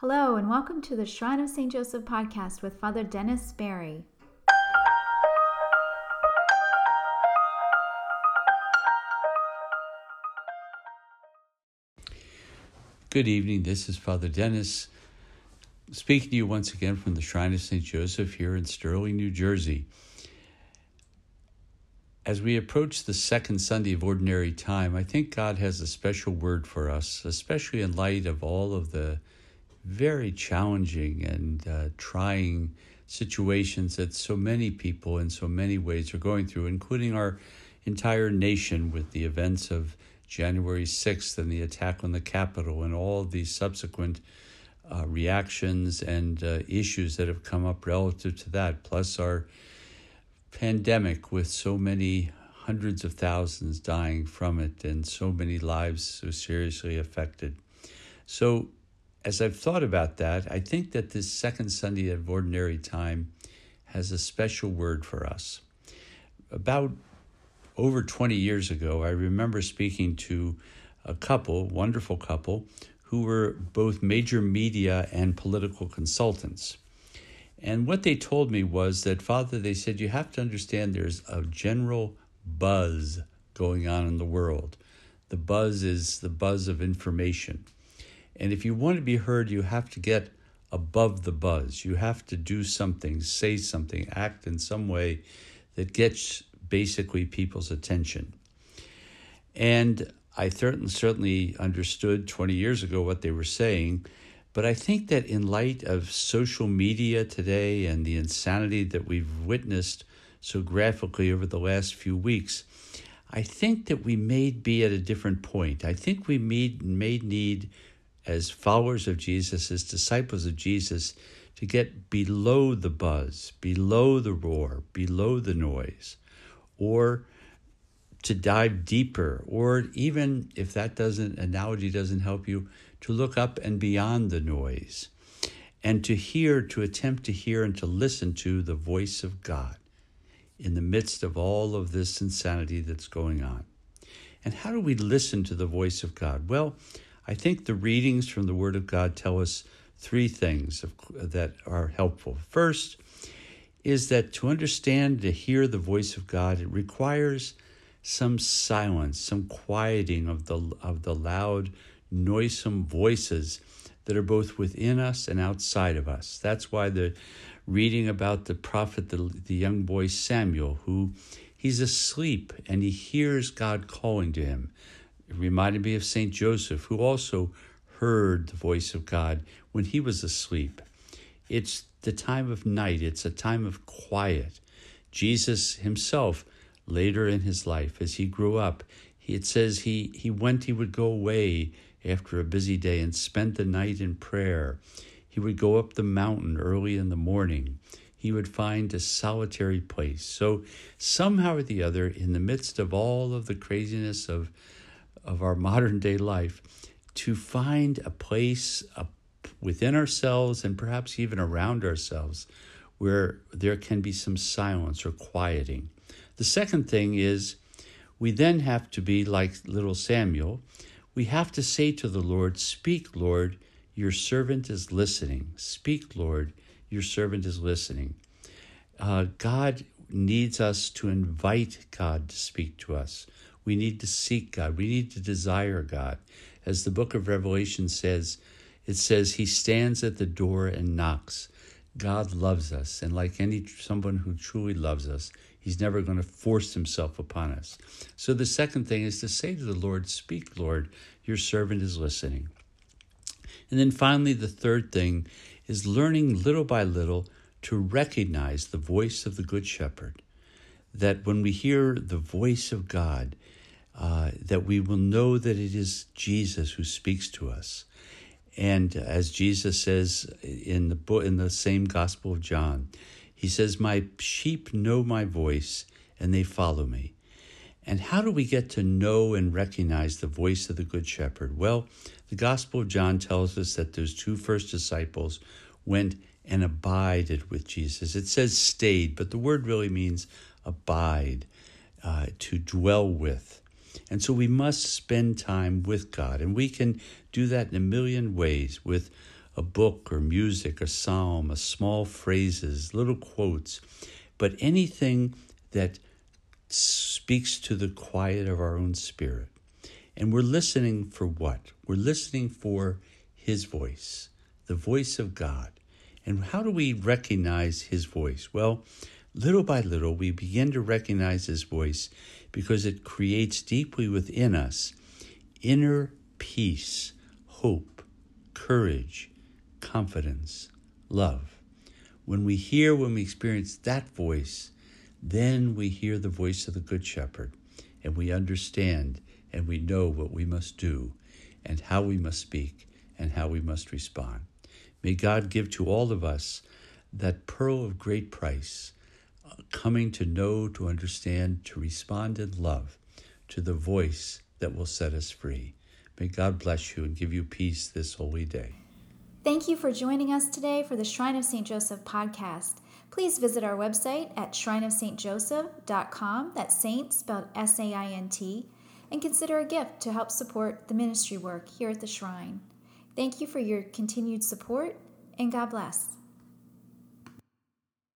Hello, and welcome to the Shrine of St. Joseph podcast with Father Dennis Barry. Good evening. This is Father Dennis speaking to you once again from the Shrine of St. Joseph here in Stirling, New Jersey. As we approach the second Sunday of Ordinary Time, I think God has a special word for us, especially in light of all of the very challenging and uh, trying situations that so many people in so many ways are going through, including our entire nation with the events of January 6th and the attack on the Capitol and all the subsequent uh, reactions and uh, issues that have come up relative to that, plus our pandemic with so many hundreds of thousands dying from it and so many lives so seriously affected. So, as I've thought about that, I think that this second Sunday of Ordinary Time has a special word for us. About over 20 years ago, I remember speaking to a couple, wonderful couple, who were both major media and political consultants. And what they told me was that, Father, they said, you have to understand there's a general buzz going on in the world. The buzz is the buzz of information. And if you want to be heard, you have to get above the buzz. You have to do something, say something, act in some way that gets basically people's attention. And I certainly understood 20 years ago what they were saying, but I think that in light of social media today and the insanity that we've witnessed so graphically over the last few weeks, I think that we may be at a different point. I think we may, may need, as followers of Jesus, as disciples of Jesus, to get below the buzz, below the roar, below the noise, or to dive deeper, or even if that doesn't analogy doesn't help you, to look up and beyond the noise, and to hear, to attempt to hear and to listen to the voice of God in the midst of all of this insanity that's going on. And how do we listen to the voice of God? Well, I think the readings from the Word of God tell us three things that are helpful. First, is that to understand, to hear the voice of God, it requires some silence, some quieting of the, of the loud, noisome voices that are both within us and outside of us. That's why the reading about the prophet, the, the young boy Samuel, who he's asleep and he hears God calling to him. It reminded me of St. Joseph, who also heard the voice of God when he was asleep. It's the time of night, it's a time of quiet. Jesus himself, later in his life, as he grew up, it says he, he went, he would go away after a busy day and spent the night in prayer. He would go up the mountain early in the morning. He would find a solitary place. So, somehow or the other, in the midst of all of the craziness of, of our modern day life, to find a place within ourselves and perhaps even around ourselves where there can be some silence or quieting. The second thing is we then have to be like little Samuel. We have to say to the Lord, Speak, Lord, your servant is listening. Speak, Lord, your servant is listening. Uh, God needs us to invite God to speak to us. We need to seek God. We need to desire God. As the book of Revelation says, it says, He stands at the door and knocks. God loves us, and like any someone who truly loves us, He's never going to force Himself upon us. So the second thing is to say to the Lord, Speak, Lord, your servant is listening. And then finally, the third thing is learning little by little to recognize the voice of the Good Shepherd. That when we hear the voice of God, uh, that we will know that it is Jesus who speaks to us. And as Jesus says in the book, in the same Gospel of John, he says, "My sheep know my voice, and they follow me." And how do we get to know and recognize the voice of the Good Shepherd? Well, the Gospel of John tells us that those two first disciples went and abided with Jesus. It says stayed, but the word really means abide, uh, to dwell with. And so we must spend time with God. And we can do that in a million ways with a book or music, a psalm, a small phrases, little quotes, but anything that speaks to the quiet of our own spirit. And we're listening for what? We're listening for His voice, the voice of God. And how do we recognize His voice? Well, little by little, we begin to recognize His voice because it creates deeply within us inner peace, hope, courage, confidence, love. When we hear, when we experience that voice, then we hear the voice of the Good Shepherd and we understand and we know what we must do and how we must speak and how we must respond. May God give to all of us that pearl of great price, coming to know, to understand, to respond in love to the voice that will set us free. May God bless you and give you peace this holy day. Thank you for joining us today for the Shrine of St. Joseph podcast. Please visit our website at shrineofsaintjoseph.com, that's saint spelled S A I N T, and consider a gift to help support the ministry work here at the shrine. Thank you for your continued support, and God bless.